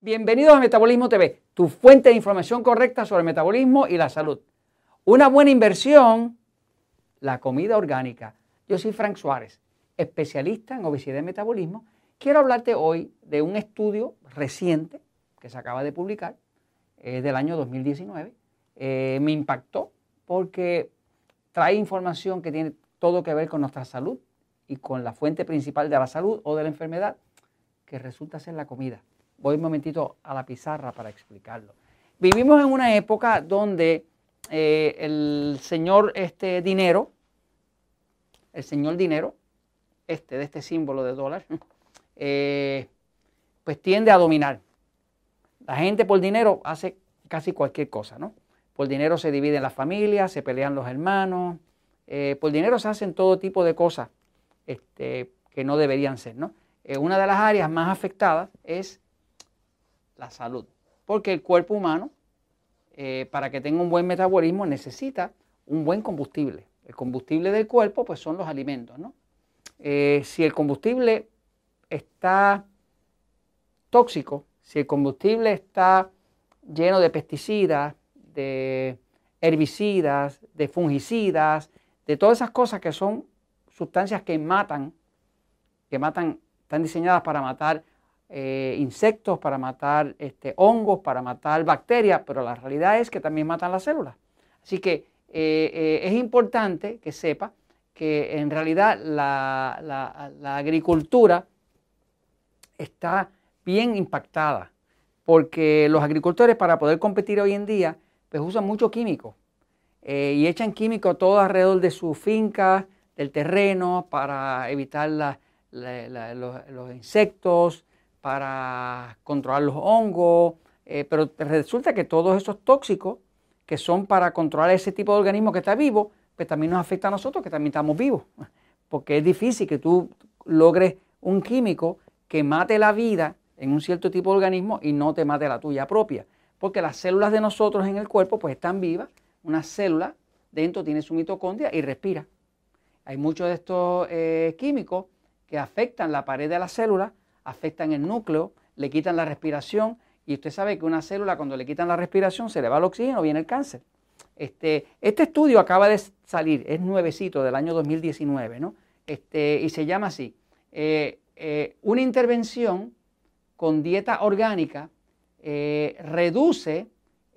Bienvenidos a Metabolismo TV, tu fuente de información correcta sobre el metabolismo y la salud. Una buena inversión, la comida orgánica. Yo soy Frank Suárez, especialista en obesidad y metabolismo. Quiero hablarte hoy de un estudio reciente que se acaba de publicar, es del año 2019. Eh, me impactó porque trae información que tiene todo que ver con nuestra salud y con la fuente principal de la salud o de la enfermedad, que resulta ser la comida. Voy un momentito a la pizarra para explicarlo. Vivimos en una época donde eh, el señor este dinero, el señor dinero, este de este símbolo de dólar, eh, pues tiende a dominar. La gente por dinero hace casi cualquier cosa, ¿no? Por dinero se dividen las familias, se pelean los hermanos, eh, por dinero se hacen todo tipo de cosas este, que no deberían ser, ¿no? una de las áreas más afectadas es la salud. Porque el cuerpo humano, eh, para que tenga un buen metabolismo, necesita un buen combustible. El combustible del cuerpo, pues son los alimentos, ¿no? Eh, si el combustible está tóxico, si el combustible está lleno de pesticidas, de herbicidas, de fungicidas, de todas esas cosas que son sustancias que matan, que matan, están diseñadas para matar eh, insectos, para matar este, hongos, para matar bacterias, pero la realidad es que también matan las células. Así que eh, eh, es importante que sepa que en realidad la, agricultura está bien impactada, porque los agricultores para poder competir hoy en día, pues usan mucho químico y echan químico todo alrededor de su finca, del terreno, para evitar los, insectos, para controlar los hongos, eh, pero resulta que todos esos tóxicos que son para controlar ese tipo de organismo que está vivo, pues también nos afecta a nosotros que también estamos vivos. Porque es difícil que tú logres un químico que mate la vida en un cierto tipo de organismo y no te mate la tuya propia. Porque las células de nosotros en el cuerpo pues están vivas. Una célula dentro tiene su mitocondria y respira. Hay muchos de estos eh, químicos que afectan la pared de la célula afectan el núcleo, le quitan la respiración y usted sabe que una célula cuando le quitan la respiración se le va el oxígeno, viene el cáncer. Este, este estudio acaba de salir, es nuevecito del año 2019, ¿no? Este, y se llama así, eh, eh, una intervención con dieta orgánica eh, reduce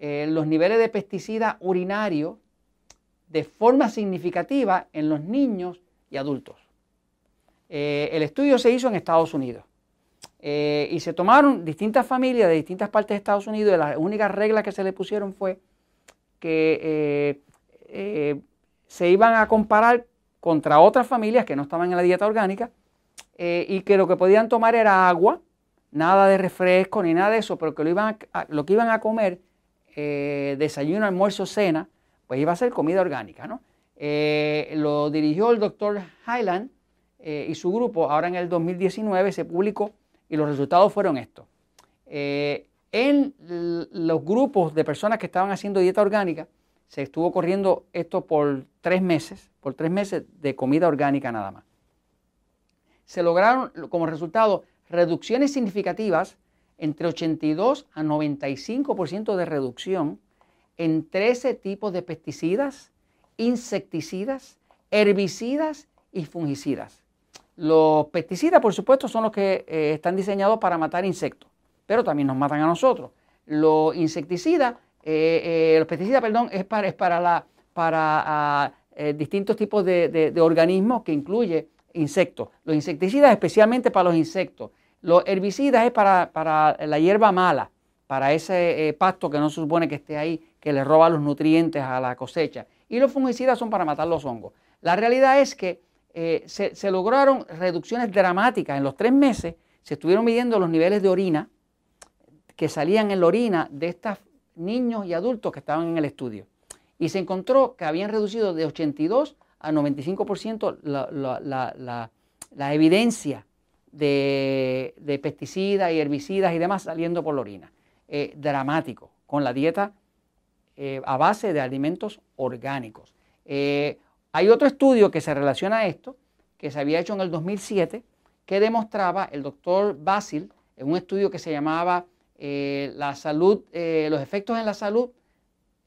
los niveles de pesticidas urinarios de forma significativa en los niños y adultos. el estudio se hizo en Estados Unidos. Eh, y se tomaron distintas familias de distintas partes de Estados Unidos y la única regla que se le pusieron fue que eh, eh, se iban a comparar contra otras familias que no estaban en la dieta orgánica y que lo que podían tomar era agua, nada de refresco ni nada de eso, pero que lo, iban lo que iban a comer, desayuno, almuerzo, cena, pues iba a ser comida orgánica. ¿no? lo dirigió el doctor Highland y su grupo, ahora en el 2019 se publicó y los resultados fueron estos. Eh, en los grupos de personas que estaban haciendo dieta orgánica, se estuvo corriendo esto por tres meses, por tres meses de comida orgánica nada más. Se lograron como resultado reducciones significativas entre 82 a 95% de reducción en 13 tipos de pesticidas, insecticidas, herbicidas y fungicidas. Los pesticidas, por supuesto, son los que eh, están diseñados para matar insectos, pero también nos matan a nosotros. Los insecticidas, eh, eh, los pesticidas, perdón, es para, es para, ah, distintos tipos de, organismos que incluye insectos. Los insecticidas especialmente para los insectos. Los herbicidas es para, para la hierba mala, para ese pasto que no se supone que esté ahí, que le roba los nutrientes a la cosecha. Y los fungicidas son para matar los hongos. La realidad es que eh, se, lograron reducciones dramáticas. En los tres meses se estuvieron midiendo los niveles de orina que salían en la orina de estos niños y adultos que estaban en el estudio. Y se encontró que habían reducido de 82 a 95% la, evidencia de, pesticidas y herbicidas y demás saliendo por la orina. Eh, dramático, con la dieta eh, a base de alimentos orgánicos. Hay otro estudio que se relaciona a esto, que se había hecho en el 2007, que demostraba el doctor Basil, en un estudio que se llamaba eh, la salud, eh, los efectos en la salud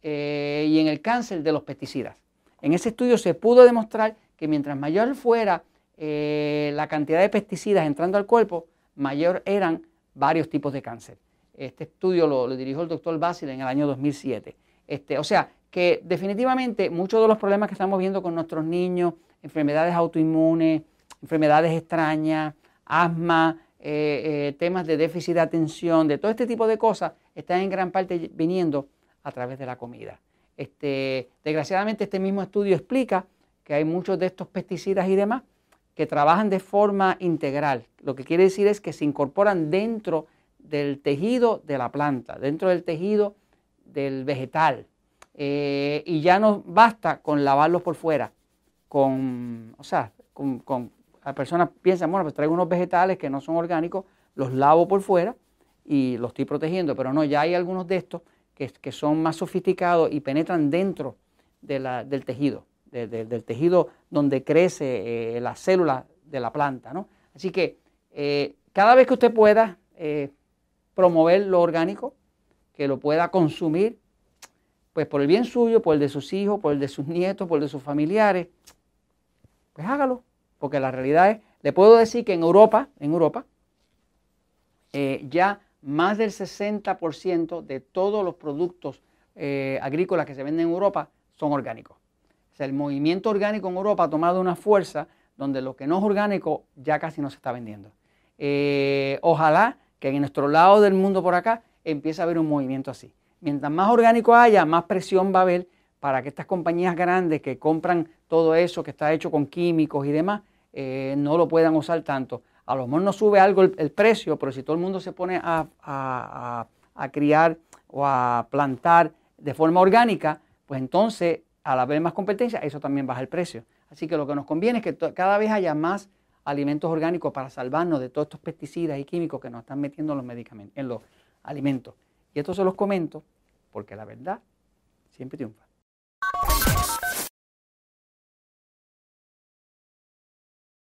eh, y en el cáncer de los pesticidas. En ese estudio se pudo demostrar que mientras mayor fuera la cantidad de pesticidas entrando al cuerpo, mayor eran varios tipos de cáncer. Este estudio lo, dirigió el doctor Basil en el año 2007. Este, o sea, que definitivamente muchos de los problemas que estamos viendo con nuestros niños, enfermedades autoinmunes, enfermedades extrañas, asma, eh, eh, temas de déficit de atención, de todo este tipo de cosas, están en gran parte viniendo a través de la comida. Este, desgraciadamente este mismo estudio explica que hay muchos de estos pesticidas y demás que trabajan de forma integral. Lo que quiere decir es que se incorporan dentro del tejido de la planta, dentro del tejido del vegetal. Eh, y ya no basta con lavarlos por fuera, con, o sea, con, con la persona piensa, bueno, pues traigo unos vegetales que no son orgánicos, los lavo por fuera y los estoy protegiendo, pero no, ya hay algunos de estos que, son más sofisticados y penetran dentro del tejido, del tejido donde crece eh, la célula de la planta. ¿no? Así que eh, cada vez que usted pueda promover lo orgánico, que lo pueda consumir, pues por el bien suyo, por el de sus hijos, por el de sus nietos, por el de sus familiares, pues hágalo porque la realidad es, le puedo decir que en Europa, en Europa, eh, ya más del 60% de todos los productos eh, agrícolas que se venden en Europa son orgánicos. O sea, el movimiento orgánico en Europa ha tomado una fuerza donde lo que no es orgánico ya casi no se está vendiendo. Eh, ojalá que en nuestro lado del mundo por acá empiece a haber un movimiento así. Mientras más orgánico haya, más presión va a haber para que estas compañías grandes que compran todo eso que está hecho con químicos y demás, eh, no lo puedan usar tanto. A lo mejor no sube algo el, precio, pero si todo el mundo se pone a, criar o a plantar de forma orgánica, pues entonces al haber más competencia, eso también baja el precio. Así que lo que nos conviene es que cada vez haya más alimentos orgánicos para salvarnos de todos estos pesticidas y químicos que nos están metiendo en los medicamentos, en los alimentos. Y esto se los comento porque la verdad siempre triunfa.